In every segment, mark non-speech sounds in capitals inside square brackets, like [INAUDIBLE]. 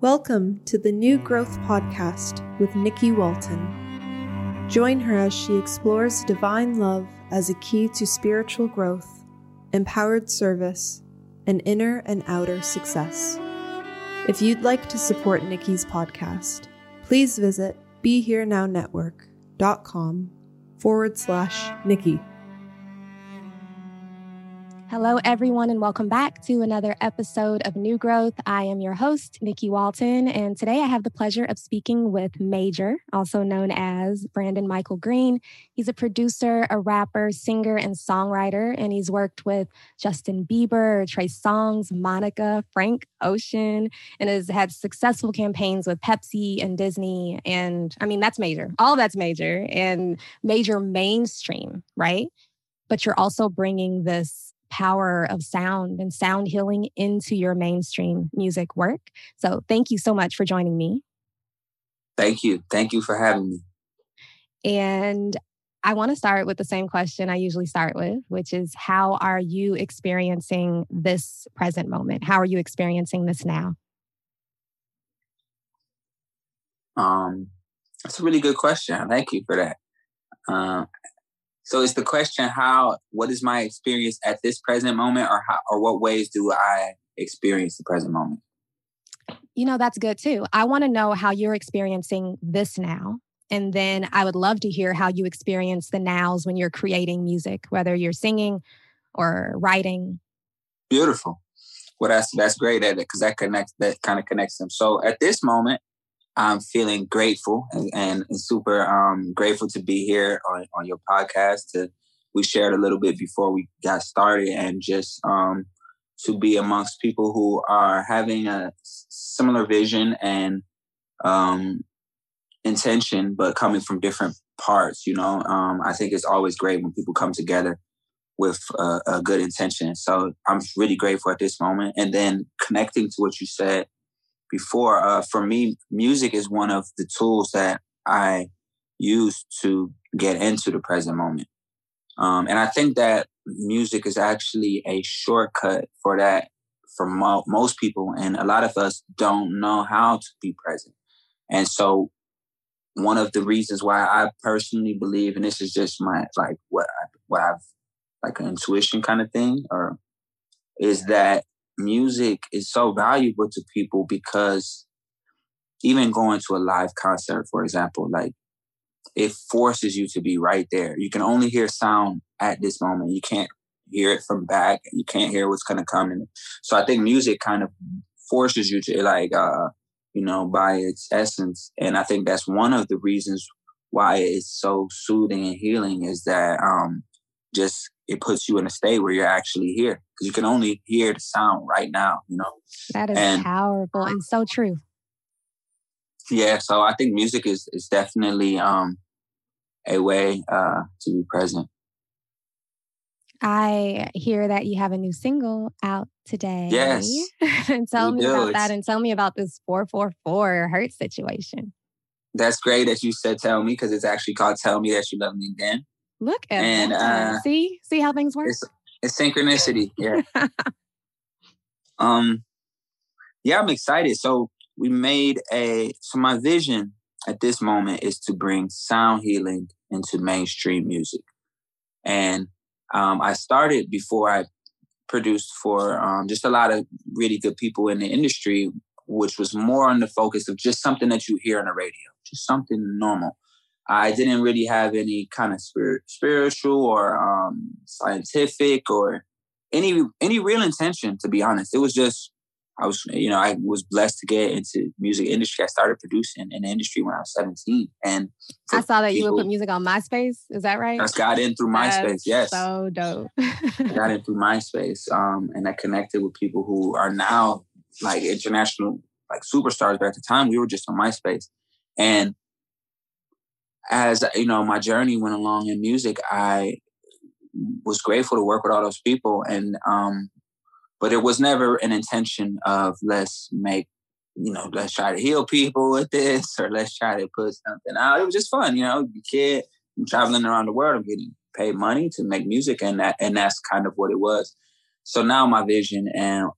Welcome to the New Growth Podcast with Nikki Walton. Join her as she explores divine love as a key to spiritual growth, empowered service, and inner and outer success. If you'd like to support Nikki's podcast, please visit BeHereNowNetwork.com forward slash Nikki. Hello, everyone, and welcome back to another episode of New Growth. I am your host, Nikki Walton, and today I have the pleasure of speaking with Maejor, also known as Brandon Michael Green. He's a producer, a rapper, singer, and songwriter, and he's worked with Justin Bieber, Trey Songz, Monica, Frank Ocean, and has had successful campaigns with Pepsi and Disney. And I mean, that's major. All that's major and major mainstream, right? But you're also bringing this power of sound and sound healing into your mainstream music work. So thank you so much for joining me. Thank you. Thank you for having me. And I want to start with the same question I usually start with, which is how are you experiencing this present moment? How are you experiencing this now? Um, that's a really good question. Thank you for that. Uh, so it's the question how what is my experience at this present moment or how or what ways do I experience the present moment? You know, that's good too. I want to know how you're experiencing this now. And then I would love to hear how you experience the nows when you're creating music, whether you're singing or writing. Beautiful. Well, that's that's great at it because that connects that kind of connects them. So at this moment, I'm feeling grateful and, and, super um, grateful to be here on, on your podcast. To we shared a little bit before we got started, and just um, to be amongst people who are having a similar vision and um, intention, but coming from different parts. You know, um, I think it's always great when people come together with a, a good intention. So I'm really grateful at this moment, and then connecting to what you said before, uh, for me, music is one of the tools that I use to get into the present moment. Um, and I think that music is actually a shortcut for that for mo- most people. And a lot of us don't know how to be present. And so, one of the reasons why I personally believe, and this is just my like what I, what I've like an intuition kind of thing, or is that music is so valuable to people because even going to a live concert, for example, like it forces you to be right there. You can only hear sound at this moment. You can't hear it from back. You can't hear what's gonna come. And so I think music kind of forces you to like, uh, you know, by its essence. And I think that's one of the reasons why it's so soothing and healing is that um, just it puts you in a state where you're actually here because you can only hear the sound right now, you know. That is and, powerful and so true. Yeah, so I think music is is definitely um a way uh to be present. I hear that you have a new single out today. Yes. [LAUGHS] and tell me do. about that and tell me about this 444 hertz situation. That's great that you said tell me because it's actually called Tell Me That You Love Me Again. Look at and, that. Uh, see, see how things work. It's, it's synchronicity. [LAUGHS] Yeah. um, yeah, I'm excited. So we made a. So my vision at this moment is to bring sound healing into mainstream music, and um, I started before I produced for um, just a lot of really good people in the industry, which was more on the focus of just something that you hear on the radio, just something normal. I didn't really have any kind of spirit, spiritual or um, scientific or any any real intention, to be honest. It was just I was, you know, I was blessed to get into music industry. I started producing in the industry when I was 17. And I saw that people, you would put music on MySpace. Is that right? I got in through MySpace. That's yes. So dope. I got in through MySpace. Um, and I connected with people who are now like international, like superstars. But at the time, we were just on MySpace. And as you know, my journey went along in music, I was grateful to work with all those people. And um, but it was never an intention of let's make you know let's try to heal people with this or let's try to put something out it was just fun you know kid I'm traveling around the world i'm getting paid money to make music and that and that's kind of what it was so now my vision and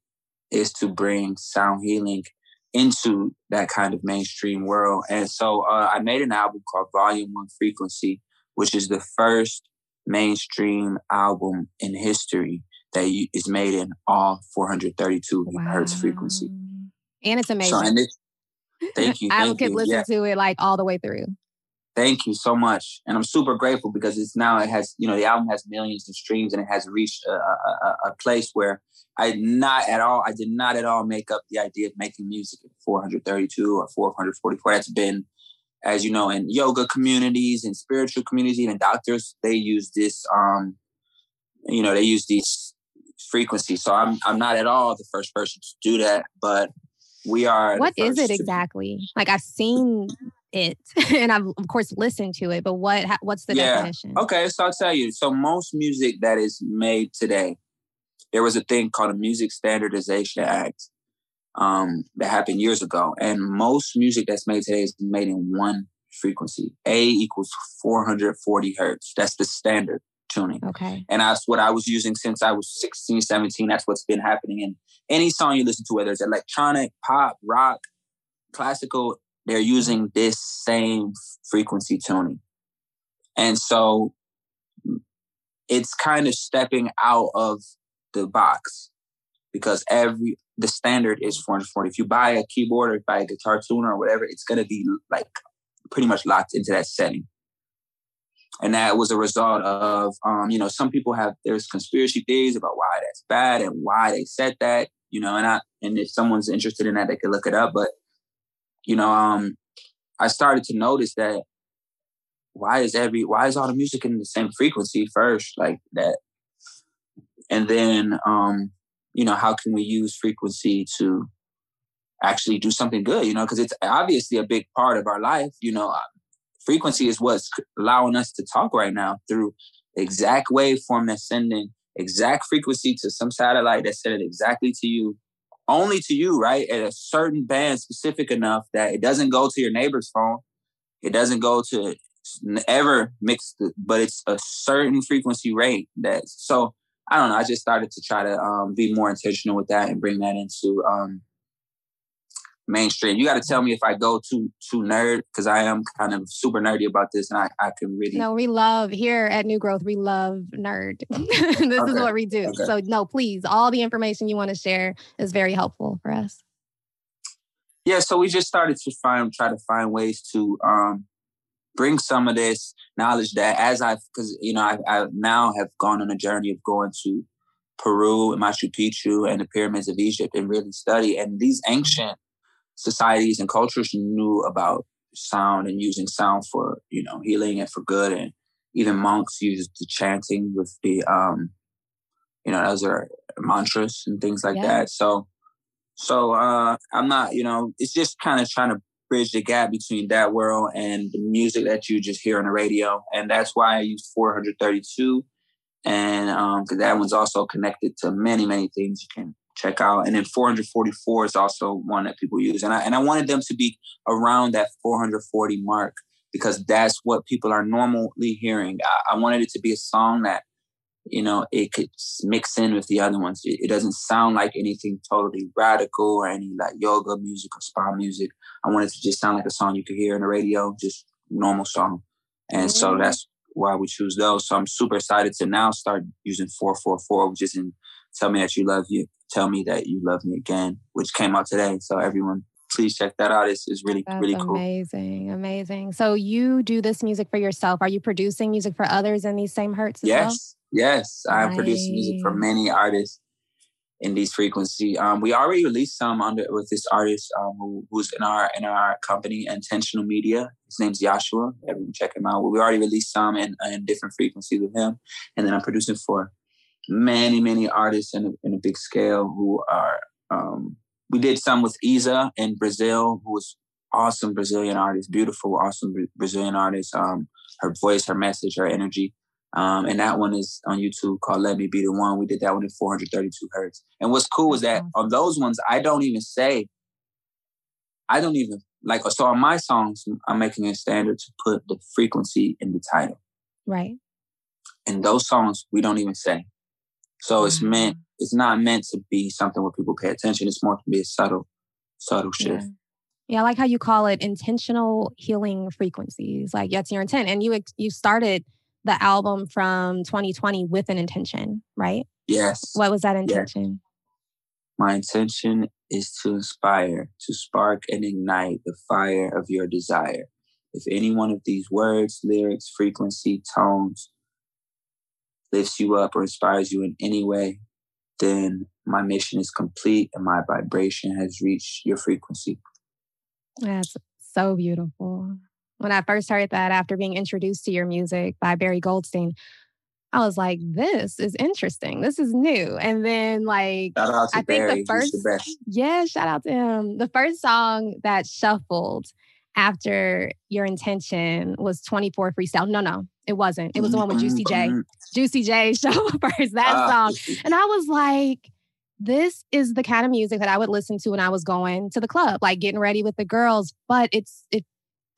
is to bring sound healing into that kind of mainstream world and so uh, i made an album called volume one frequency which is the first mainstream album in history that is made in all 432 wow. hertz frequency. And it's amazing. So, and it, thank you. [LAUGHS] I could listen yeah. to it like all the way through. Thank you so much, and I'm super grateful because it's now it has you know the album has millions of streams and it has reached a, a, a place where I not at all I did not at all make up the idea of making music at 432 or 444. That's been as you know in yoga communities and spiritual communities, even doctors they use this um you know they use these frequencies So I'm I'm not at all the first person to do that, but we are. What is it exactly? Like I've seen it, [LAUGHS] and I've of course listened to it, but what what's the yeah. definition? Okay, so I'll tell you. So most music that is made today, there was a thing called a Music Standardization Act um, that happened years ago, and most music that's made today is made in one frequency. A equals 440 hertz. That's the standard tuning. Okay. And that's what I was using since I was 16, 17. That's what's been happening in any song you listen to, whether it's electronic, pop, rock, classical, they're using this same frequency tuning. And so it's kind of stepping out of the box because every the standard is 440. If you buy a keyboard or buy a guitar tuner or whatever, it's gonna be like pretty much locked into that setting and that was a result of um, you know some people have there's conspiracy theories about why that's bad and why they said that you know and i and if someone's interested in that they could look it up but you know um i started to notice that why is every why is all the music in the same frequency first like that? And then um you know how can we use frequency to actually do something good you know because it's obviously a big part of our life you know frequency is what's allowing us to talk right now through exact waveform that's sending exact frequency to some satellite that sent it exactly to you, only to you, right? At a certain band specific enough that it doesn't go to your neighbor's phone. It doesn't go to ever mix, but it's a certain frequency rate that, so I don't know. I just started to try to um, be more intentional with that and bring that into um, mainstream. You got to tell me if I go too too nerd because I am kind of super nerdy about this, and I I can really. No, we love here at New Growth. We love nerd. [LAUGHS] this okay. is what we do. Okay. So no, please, all the information you want to share is very helpful for us. Yeah, so we just started to find try to find ways to um, bring some of this knowledge that as I've because you know I, I now have gone on a journey of going to Peru and Machu Picchu and the pyramids of Egypt and really study and these ancient societies and cultures knew about sound and using sound for you know healing and for good. And even monks used the chanting with the um you know those are mantras and things like yeah. that. So so uh i'm not you know it's just kind of trying to bridge the gap between that world and the music that you just hear on the radio. And that's why i use 432 and um because that one's also connected to many many things you can check out. And then 444 is also one that people use. And I, and I wanted them to be around that 440 mark because that's what people are normally hearing. I, I wanted it to be a song that, you know, it could mix in with the other ones. It, it, doesn't sound like anything totally radical or any like yoga music or spa music. I wanted to just sound like a song you could hear on the radio, just normal song. And mm-hmm. so that's why we choose those. So I'm super excited to now start using 444, which is in Tell me that you love you. Tell me that you love me again, which came out today. So everyone, please check that out. It's, it's really, That's really cool. Amazing. Amazing. So you do this music for yourself. Are you producing music for others in these same hertz as yes. well? Yes. I am producing music for many artists in these frequency. Um, we already released some under with this artist um, who, who's in our in our company, Intentional Media. His name's Joshua. Everyone check him out. We already released some in, in different frequencies with him, and then I'm producing for many many artists in a, in a big scale who are. Um, we did some with Iza in Brazil, who was awesome Brazilian artist, beautiful, awesome Brazilian artist. Um, her voice, her message, her energy. Um, and that one is on YouTube called Let Me Be the One. We did that one in 432 hertz. And what's cool is that on those ones, I don't even say, I don't even like, so on my songs, I'm making a standard to put the frequency in the title. Right. And those songs, we don't even say. So it's mm-hmm. meant, it's not meant to be something where people pay attention. It's more to be a subtle, subtle shift. Yeah. Yeah, I like how you call it intentional healing frequencies. Like that's your intent, and you you started the album from 2020 with an intention, right? Yes. What was that intention? My intention is to inspire, to spark and ignite the fire of your desire. If any one of these words, lyrics, frequency, tones lifts you up or inspires you in any way, then my mission is complete and my vibration has reached your frequency. That's so beautiful. When I first heard that after being introduced to your music by Barry Goldstein, I was like, this is interesting. This is new. And then, like, Shout out to I think the Barry. First- the yeah, shout out to him. The first song that shuffled after your intention was 24 Freestyle. No, no, it wasn't. It was the one with Juicy J. Mhm. Juicy J [LAUGHS] show first, that Ah, song. And I was like, this is the kind of music that I would listen to when I was going to the club, like getting ready with the girls. But it's it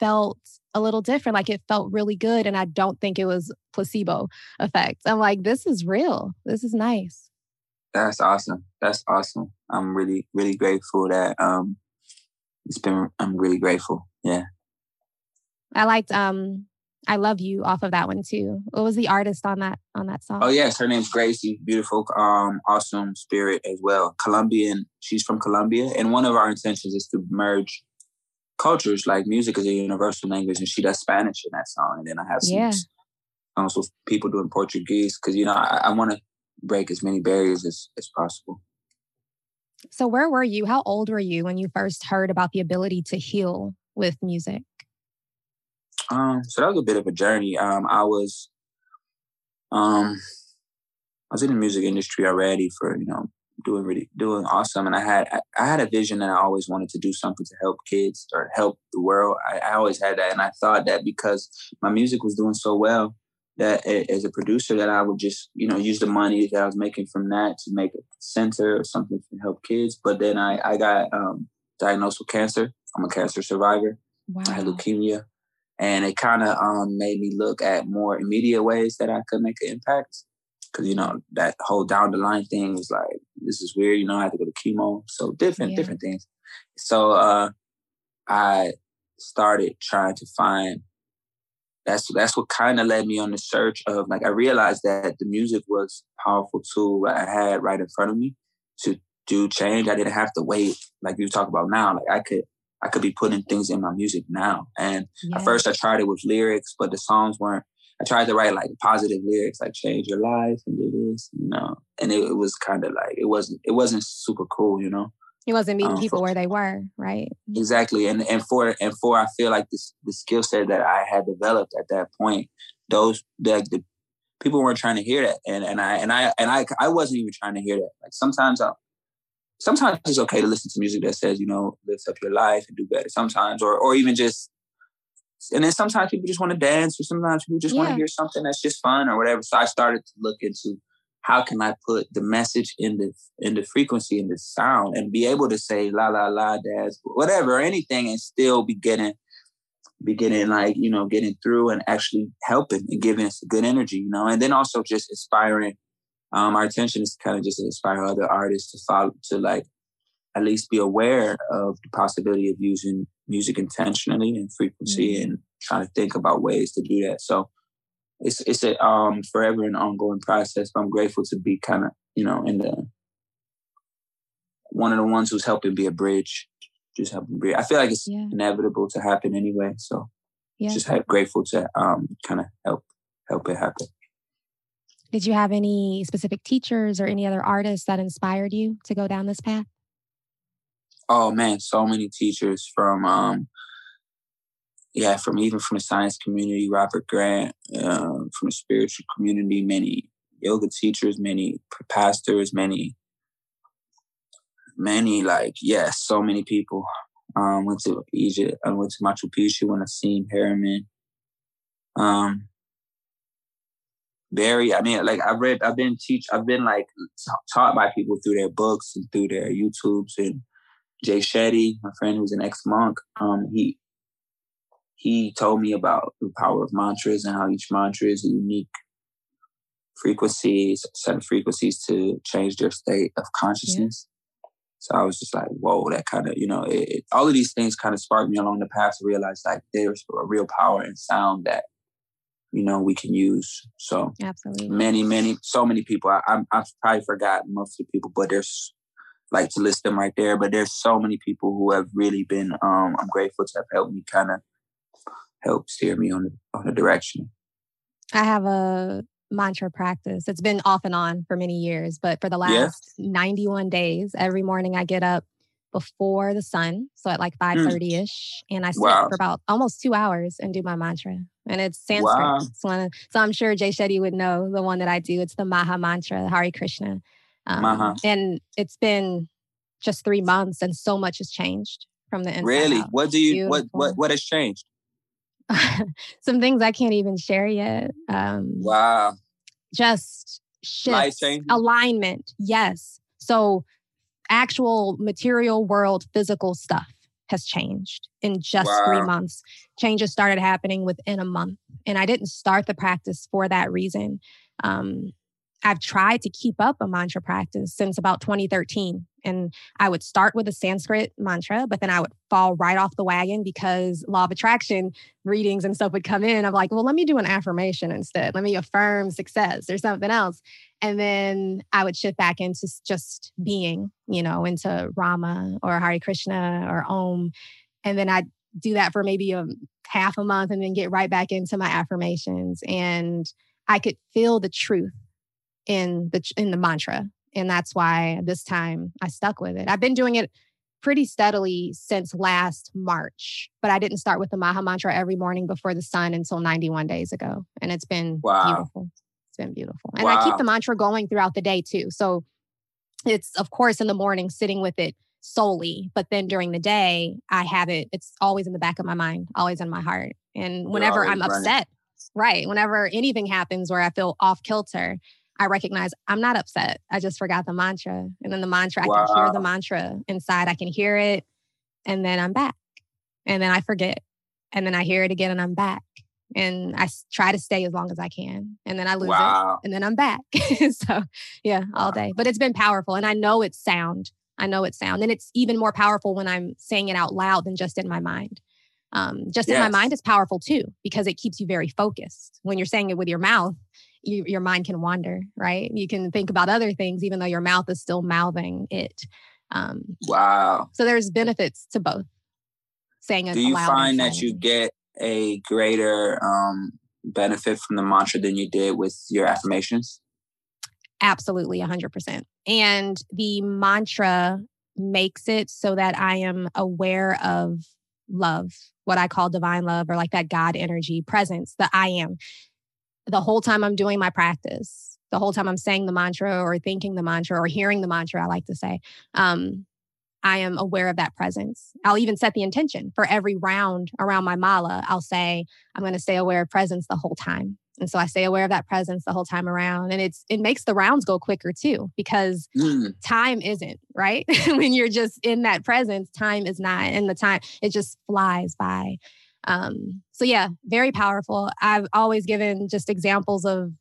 felt a little different. Like it felt really good. And I don't think it was placebo effect. I'm like, this is real. This is nice. That's awesome. That's awesome. I'm really, really grateful that um it's been I'm really grateful. Yeah. I liked um I love you off of that one too. What was the artist on that on that song? Oh yes, her name's Greeicy. Beautiful, um, awesome spirit as well. Colombian. She's from Colombia, and one of our intentions is to merge cultures. Like music is a universal language, and she does Spanish in that song. And then I have some Yeah. songs with people doing Portuguese because you know I, I want to break as many barriers as as possible. So where were you? How old were you when you first heard about the ability to heal with music? Um, so that was a bit of a journey. Um, I was, um, I was in the music industry already for you know doing really doing awesome, and I had I, I had a vision that I always wanted to do something to help kids or help the world. I, I always had that, and I thought that because my music was doing so well, that as a producer, that I would just you know use the money that I was making from that to make a center or something to help kids. But then I I got um, diagnosed with cancer. I'm a cancer survivor. Wow. I had leukemia, and it kind of um, made me look at more immediate ways that I could make an impact. Because you know that whole down the line thing was like, this is weird. You know, I had to go to chemo, so different, Yeah. different things. So uh, I started trying to find. That's that's what kind of led me on the search of like I realized that the music was a powerful tool that I had right in front of me to do change. I didn't have to wait like you talk about now. Like I could I could be putting things in my music now. And at first I tried it with lyrics, but the songs weren't. I tried to write like positive lyrics, like change your life and do this, you know. And it, it was kind of like it wasn't it wasn't super cool, you know. It wasn't meeting um, people for- where they were, right? Exactly. And and for and for I feel like this the skill set that I had developed at that point, those the, the people weren't trying to hear that. And and I and I and I I wasn't even trying to hear that. Like sometimes I sometimes it's okay to listen to music that says, you know, lift up your life and do better. Sometimes or or even just and then sometimes people just want to dance or sometimes people just want to hear something that's just fun or whatever. So I started to look into how can I put the message in the in the frequency in the sound and be able to say la la la dance whatever or anything and still be getting be getting like you know getting through and actually helping and giving us good energy you know and then also just inspiring um our intention is to kind of just inspire other artists to follow to like at least be aware of the possibility of using music intentionally and frequency and trying to think about ways to do that so it's it's a um forever and ongoing process. But I'm grateful to be kind of you know, in the one of the ones who's helping be a bridge, just helping bridge. I feel like it's yeah. inevitable to happen anyway. So yeah. just grateful to um, kind of help help it happen. Did you have any specific teachers or any other artists that inspired you to go down this path? Oh man, so many teachers from um yeah, from even from the science community, Robert Grant, uh, from the spiritual community, many yoga teachers, many pastors, many many like yeah, so many people. Um, went to Egypt. I went to Machu Picchu when I seen Harriman. Um, very. I mean, like i've read. I've been teach. I've been like taught by people through their books and through their YouTubes. And Jay Shetty, my friend who's an ex monk, um, he he told me about the power of mantras and how each mantra is a unique frequencies, set of frequencies to change their state of consciousness. Yeah. So I was just like, whoa, that kind of, you know, it, it, all of these things kind of sparked me along the path to realize like there's a real power in sound that, you know, we can use. So absolutely many, many, so many people. I, I, I've probably forgotten most of the people, but there's like to list them right there. But there's so many people who have really been. Um, I'm grateful to have helped me kind of help steer me on the on the direction. I have a mantra practice. It's been off and on for many years, but for the last yeah. 91 days, every morning I get up before the sun, so at like 5:30 mm. ish, and I sit wow. for about almost two hours and do my mantra. And it's Sanskrit. Wow. So, so I'm sure Jay Shetty would know the one that I do. It's the Maha Mantra, Hare Krishna. Um, Maha. And it's been just three months, and so much has changed from the inside. Really? Out. What do you? Beautiful. What what what has changed? [LAUGHS] some things I can't even share yet. Um, wow. Just shifts, alignment. Yes. So actual material world, physical stuff has changed in just wow. three months. Changes started happening within a month. And I didn't start the practice for that reason. Um, I've tried to keep up a mantra practice since about 2013. And I would start with a Sanskrit mantra, but then I would fall right off the wagon because law of attraction readings and stuff would come in. I'm like, well, let me do an affirmation instead. Let me affirm success or something else. And then I would shift back into just being, you know, into Rama or Hare Krishna or Om. And then I'd do that for maybe a half a month and then get right back into my affirmations. And I could feel the truth in the in the mantra and that's why this time I stuck with it. I've been doing it pretty steadily since last March, but I didn't start with the Maha mantra every morning before the sun until 91 days ago. And it's been wow. beautiful. It's been beautiful. And wow. I keep the mantra going throughout the day too. So it's, of course, in the morning sitting with it solely, but then during the day, I have it, it's always in the back of my mind, always in my heart. And whenever I'm running. upset, right, whenever anything happens where I feel off kilter, I recognize I'm not upset. I just forgot the mantra. And then the mantra, wow. I can hear the mantra inside. I can hear it. And then I'm back. And then I forget. And then I hear it again and I'm back. And I try to stay as long as I can. And then I lose wow. it. And then I'm back. [LAUGHS] so, yeah, all day. But it's been powerful. And I know it's sound. I know it's sound. And it's even more powerful when I'm saying it out loud than just in my mind. Um, just yes. in my mind is powerful too, because it keeps you very focused. When you're saying it with your mouth, you, your mind can wander, right? You can think about other things, even though your mouth is still mouthing it. Um, wow. So there's benefits to both. Saying Do you find that you get a greater um, benefit from the mantra than you did with your affirmations? Absolutely, 100%. And the mantra makes it so that I am aware of love, what I call divine love, or like that God energy presence, the I am the whole time I'm doing my practice, the whole time I'm saying the mantra or thinking the mantra or hearing the mantra, I like to say, um, I am aware of that presence. I'll even set the intention for every round around my mala. I'll say, I'm going to stay aware of presence the whole time. And so I stay aware of that presence the whole time around. And it's it makes the rounds go quicker too, because mm. time isn't, right? [LAUGHS] when you're just in that presence, time is not. And the time, it just flies by. Um, so yeah, very powerful. I've always given just examples of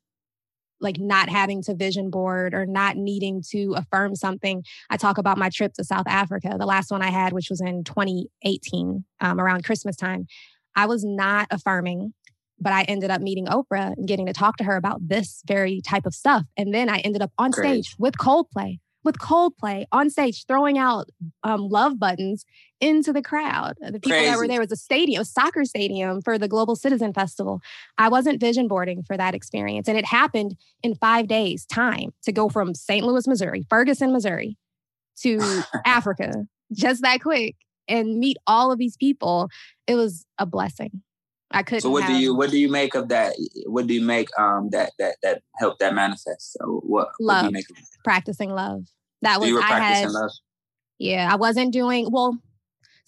like not having to vision board or not needing to affirm something. I talk about my trip to South Africa, the last one I had, which was in 2018, um, around Christmas time. I was not affirming but I ended up meeting Oprah and getting to talk to her about this very type of stuff. And then I ended up on Great. stage with Coldplay, with Coldplay on stage, throwing out um, love buttons into the crowd. The people that were there was a stadium, a soccer stadium for the Global Citizen Festival. I wasn't vision boarding for that experience. And it happened in five days' time to go from St. Louis, Missouri, Ferguson, Missouri to [LAUGHS] Africa, just that quick, and meet all of these people. It was a blessing. I couldn't. So what do you what do you make of that? What do you make um that that that helped that manifest? So what, what do Love. you make of it? practicing love? That was I had. love. Yeah, I wasn't doing well.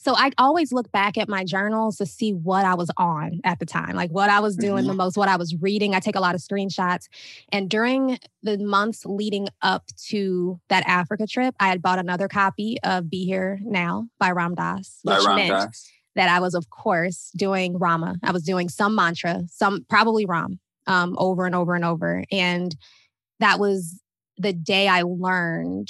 So I always look back at my journals to see what I was on at the time, like what I was doing the most, what I was reading. I take a lot of screenshots. And during the months leading up to that Africa trip, I had bought another copy of Be Here Now by Ram Dass, By which Ram meant Dass. that I was, of course, doing Rama. I was doing some mantra, some probably Ram, um, over and over and over. And that was the day I learned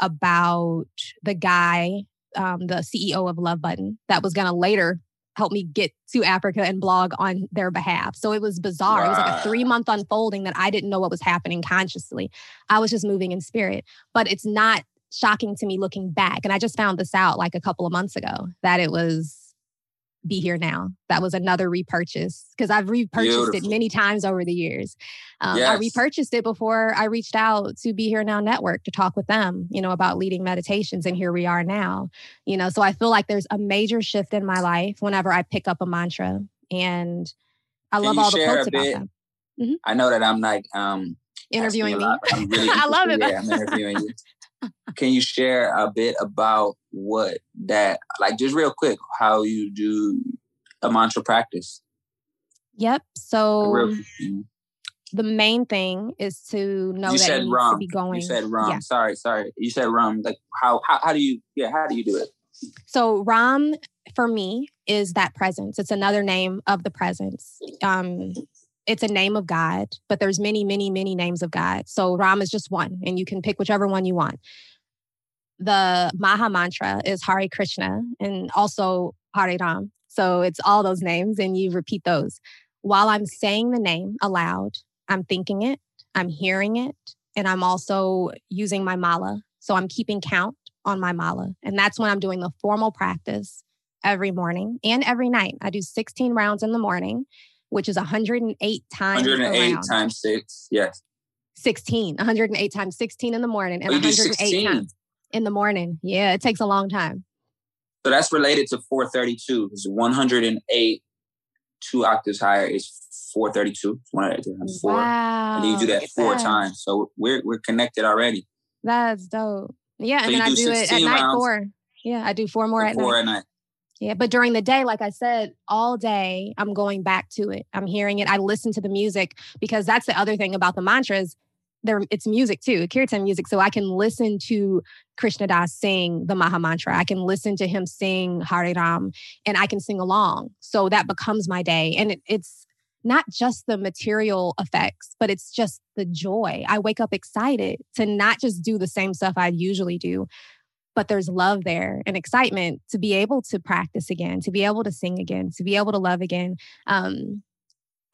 about the guy, um, the CEO of Love Button, that was going to later help me get to Africa and blog on their behalf. So it was bizarre. It was like a three month unfolding that I didn't know what was happening consciously. I was just moving in spirit, but it's not shocking to me looking back. And I just found this out like a couple of months ago that it was be here now. That was another repurchase because I've repurchased it many times over the years. Um, I repurchased it before I reached out to Be Here Now Network to talk with them, you know, about leading meditations. And here we are now, you know. So I feel like there's a major shift in my life whenever I pick up a mantra. And I Can love all the quotes about them. I know that I'm like um Interviewing me. lot, really [LAUGHS] I love it. Yeah, I'm interviewing you. [LAUGHS] Can you share a bit about what that like just real quick how you do a mantra practice? Yep. So the main thing is to know that said needs to be going. You said rum. Yeah. Sorry, sorry. You said rum. Like how, how how do you yeah, how do you do it? So Ram for me is that presence. It's another name of the presence. Um, it's a name of God, but there's many, many, many names of God. So Ram is just one, and you can pick whichever one you want. The Maha Mantra is Hare Krishna and also Hare Ram. So it's all those names, and you repeat those. While I'm saying the name aloud, I'm thinking it, I'm hearing it, and I'm also using my mala. So I'm keeping count on my mala. And that's when I'm doing the formal practice every morning and every night. I do 16 rounds in the morning, which is 108 times 108 around. times six. Yes. 16, 108 times 16 in the morning and Oh, you do 108 16. times in the morning. Yeah, it takes a long time. So that's related to 432. It's 108, two octaves higher is 432. It's 108 times four. Wow. And you do that four that. times. So we're we're connected already. That's dope. Yeah, So and then I do do it at night four. Yeah, I do four more at four night. at night. Yeah, but during the day, like I said, all day I'm going back to it. I'm hearing it. I listen to the music because that's the other thing about the mantras. There, it's music too, kirtan music. So I can listen to Krishna Das sing the Maha Mantra. I can listen to him sing Hare Ram, and I can sing along. So that becomes my day, and it, it's not just the material effects, but it's just the joy. I wake up excited to not just do the same stuff I usually do, but there's love there and excitement to be able to practice again, to be able to sing again, to be able to love again. Um,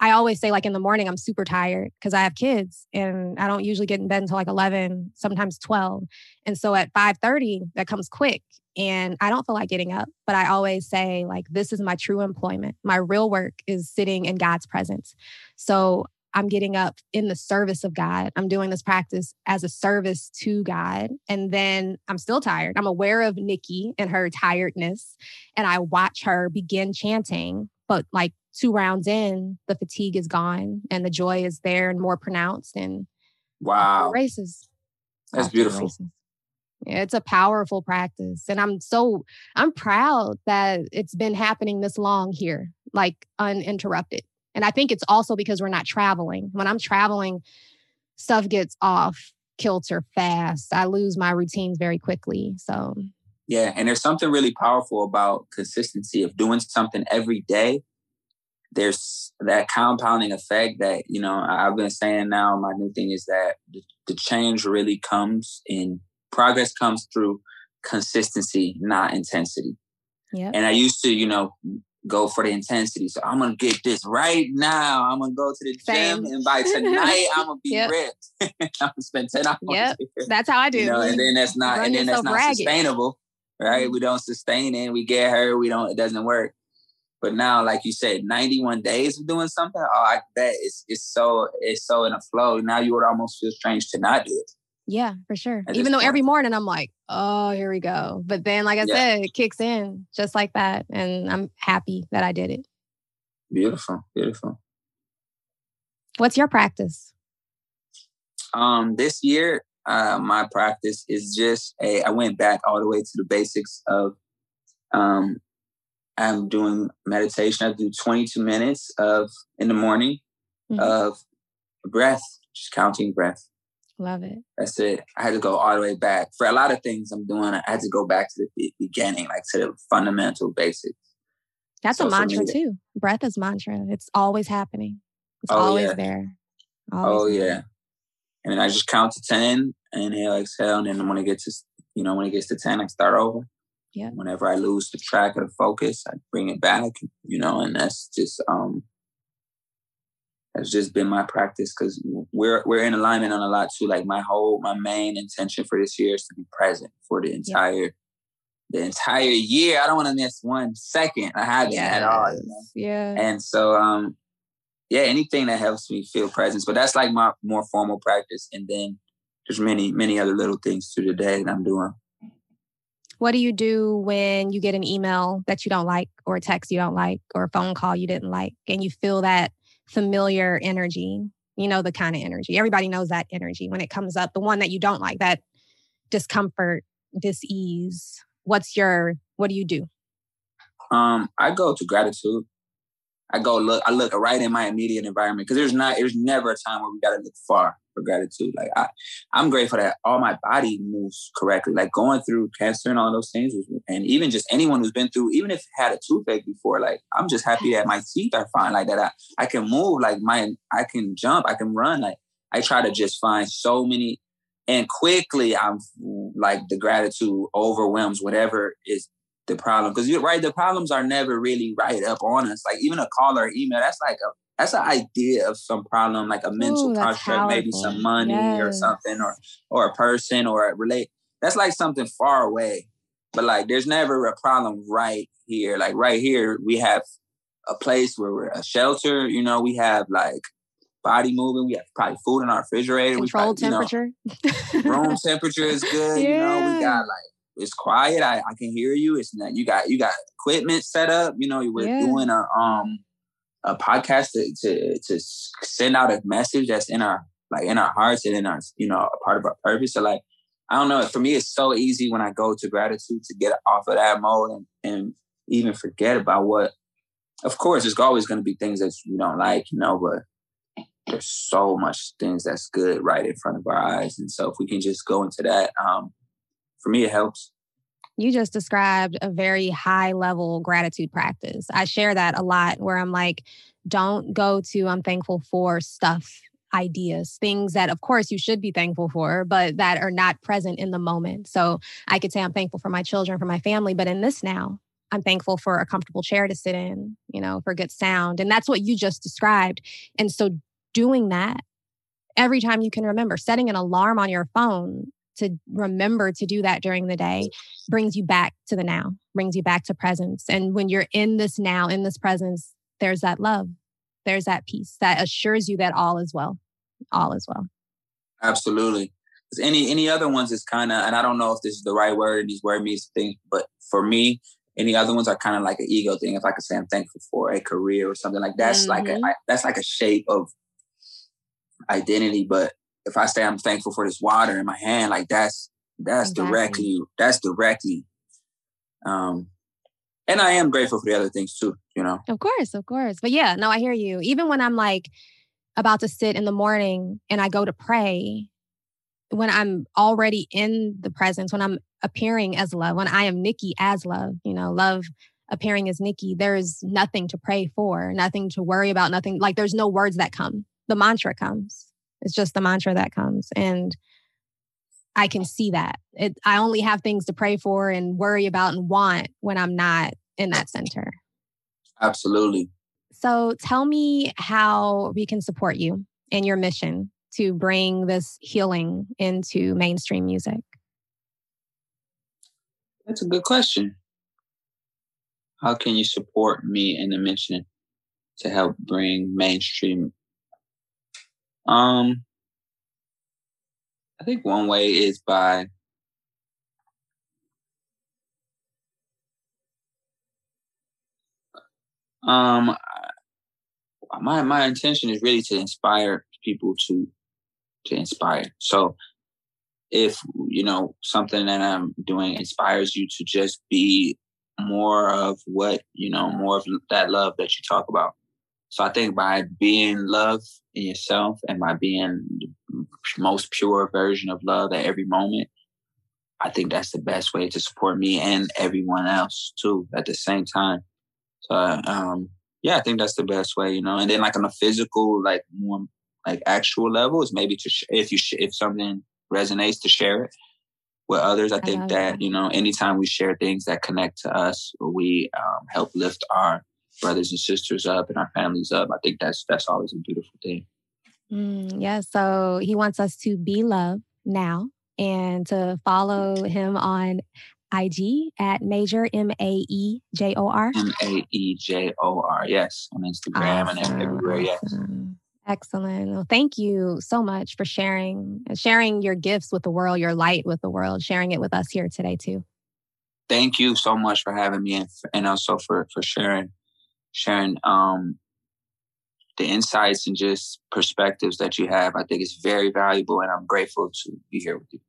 I always say, like in the morning, I'm super tired because I have kids and I don't usually get in bed until like 11, sometimes 12. And so at 5:30, that comes quick, and I don't feel like getting up. But I always say, like, this is my true employment. My real work is sitting in God's presence. So I'm getting up in the service of God. I'm doing this practice as a service to God. And then I'm still tired. I'm aware of Nikki and her tiredness. And I watch her begin chanting. But like two rounds in, the fatigue is gone and the joy is there and more pronounced. And Wow. races. That's Off to the beautiful. races. Yeah, it's a powerful practice. And I'm so, I'm proud that it's been happening this long here, like uninterrupted. And I think it's also because we're not traveling. When I'm traveling, stuff gets off kilter fast. I lose my routines very quickly. So, Yeah, and there's something really powerful about consistency of doing something every day. There's that compounding effect that you know I've been saying now. My new thing is that the, change really comes in progress comes through consistency, not intensity. yeah. And I used to, you know, go for the intensity. So I'm gonna get this right now. I'm gonna go to the Same. gym and by tonight [LAUGHS] I'm gonna be Yep. ripped. [LAUGHS] I'm gonna spend ten hours. Yep. [LAUGHS] here. That's how I do. You know, and then that's not run and then that's not ragged. sustainable. Right? Mm-hmm. We don't sustain it. We get hurt. We don't. It doesn't work. But now, like you said, 91 days of doing something. Oh, I bet it's it's so it's so in a flow. Now you would almost feel strange to not do it. Yeah, for sure. At Even though point. every morning I'm like, oh, here we go. But then, like I Yeah. said, it kicks in just like that. And I'm happy that I did it. Beautiful, beautiful. What's your practice? Um, this year, uh, my practice is just a. I went back all the way to the basics of. Um, I'm doing meditation. I do 22 minutes of in the morning Mhm. of breath, just counting breath. Love it. That's it. I had to go all the way back for a lot of things I'm doing. I had to go back to the beginning, like to the fundamental basics. That's a mantra too. Breath is mantra. It's always happening. It's Oh, always yeah. there. Oh Always there. yeah. And then I just count to ten, inhale, exhale, and then when it gets to you know when it gets to ten, I start over. Yeah. Whenever I lose the track of the focus, I bring it back. You know, and that's just um that's just been my practice because we're we're in alignment on a lot too. Like my whole my main intention for this year is to be present for the entire the entire year. I don't want to miss one second. I haven't at all. You know? Yeah. And so, um, yeah, anything that helps me feel presence. But that's like my more formal practice. And then there's many, many other little things through the day that I'm doing. What do you do when you get an email that you don't like, or a text you don't like, or a phone call you didn't like, and you feel that familiar energy? You know, the kind of energy. Everybody knows that energy when it comes up, the one that you don't like, that discomfort, dis ease. What's your, what do you do? Um, I go to gratitude. I go look. I look right in my immediate environment because there's not. There's never a time where we gotta look far for gratitude. Like I, I'm grateful that all my body moves correctly. Like going through cancer and all those things, was, and even just anyone who's been through, even if had a toothache before, like I'm just happy that my teeth are fine. Like that, I I can move. Like my, I can jump. I can run. Like I try to just find so many, and quickly I'm like the gratitude overwhelms whatever is the problem because you're right the problems are never really right up on us like even a call or email that's like a that's an idea of some problem like a mental Ooh, construct maybe some money or something or or a person or a relate that's like something far away but like there's never a problem right here like right here we have a place where we're a shelter you know we have like body moving we have probably food in our refrigerator we Controlled probably, you know, temperature. room [LAUGHS] temperature is good. You know, we got like it's quiet. I, I can hear you. It's not you got you got equipment set up. You know, we're Yeah. doing a um a podcast to, to to send out a message that's in our like in our hearts and in our you know a part of our purpose. So like I don't know. For me, it's so easy when I go to gratitude to get off of that mode and and even forget about what. Of course, there's always going to be things that you don't like, you know, but there's so much things that's good right in front of our eyes. And so if we can just go into that, um, for me, it helps. You just described a very high level gratitude practice. I share that a lot where I'm like, don't go to I'm thankful for stuff, ideas, things that of course you should be thankful for, but that are not present in the moment. So I could say I'm thankful for my children, for my family, but in this now, I'm thankful for a comfortable chair to sit in, you know, for good sound. And that's what you just described. And so doing that every time you can remember, setting an alarm on your phone to remember to do that during the day brings you back to the now, brings you back to presence. And when you're in this now, in this presence, there's that love, there's that peace that assures you that all is well, all is well. Absolutely. Any any other ones is kind of, and I don't know if this is the right word and these word means things, but for me, any other ones are kind of like an ego thing. If I could say I'm thankful for a career or something like that's like a Mhm. That's like a shape of identity. But if I say I'm thankful for this water in my hand, like that's that's Exactly. directly that's directly. Um, and I am grateful for the other things too. You know. Of course, of course. But yeah, no, I hear you. Even when I'm like about to sit in the morning and I go to pray, when I'm already in the presence, when I'm appearing as love, when I am Nikki as love, you know, love appearing as Nikki, there's nothing to pray for, nothing to worry about, nothing like there's no words that come. The mantra comes. It's just the mantra that comes. And I can see that. It, I only have things to pray for and worry about and want when I'm not in that center. Absolutely. So tell me how we can support you in your mission to bring this healing into mainstream music. That's a good question. How can you support me in the mission to help bring mainstream? Um, I think one way is by um my my intention is really to inspire people to to inspire. So if you know something that I'm doing inspires you to just be more of what you know, more of that love that you talk about. So I think by being love in yourself and by being the most pure version of love at every moment, I think that's the best way to support me and everyone else too at the same time. So um, yeah, I think that's the best way, you know. And then like on a physical, like more like actual level is maybe to sh- if you sh- if something resonates to share it with others. I, I think that, that, you know anytime we share things that connect to us, we um, help lift our brothers and sisters up and our families up. I think that's that's always a beautiful thing. Mm, yeah. So he wants us to be love now and to follow him on IG at Maejor M A E J O R. M A E J O R. Yes, on Instagram awesome. and everywhere. Yes. Excellent. Well, thank you so much for sharing, sharing your gifts with the world, your light with the world, sharing it with us here today too. Thank you so much for having me and, and also for for sharing sharing um the insights and just perspectives that you have. I think it's very valuable and I'm grateful to be here with you.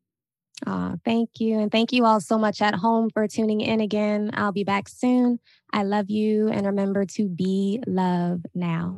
Oh, thank you. And thank you all so much at home for tuning in again. I'll be back soon. I love you. And remember to be love now.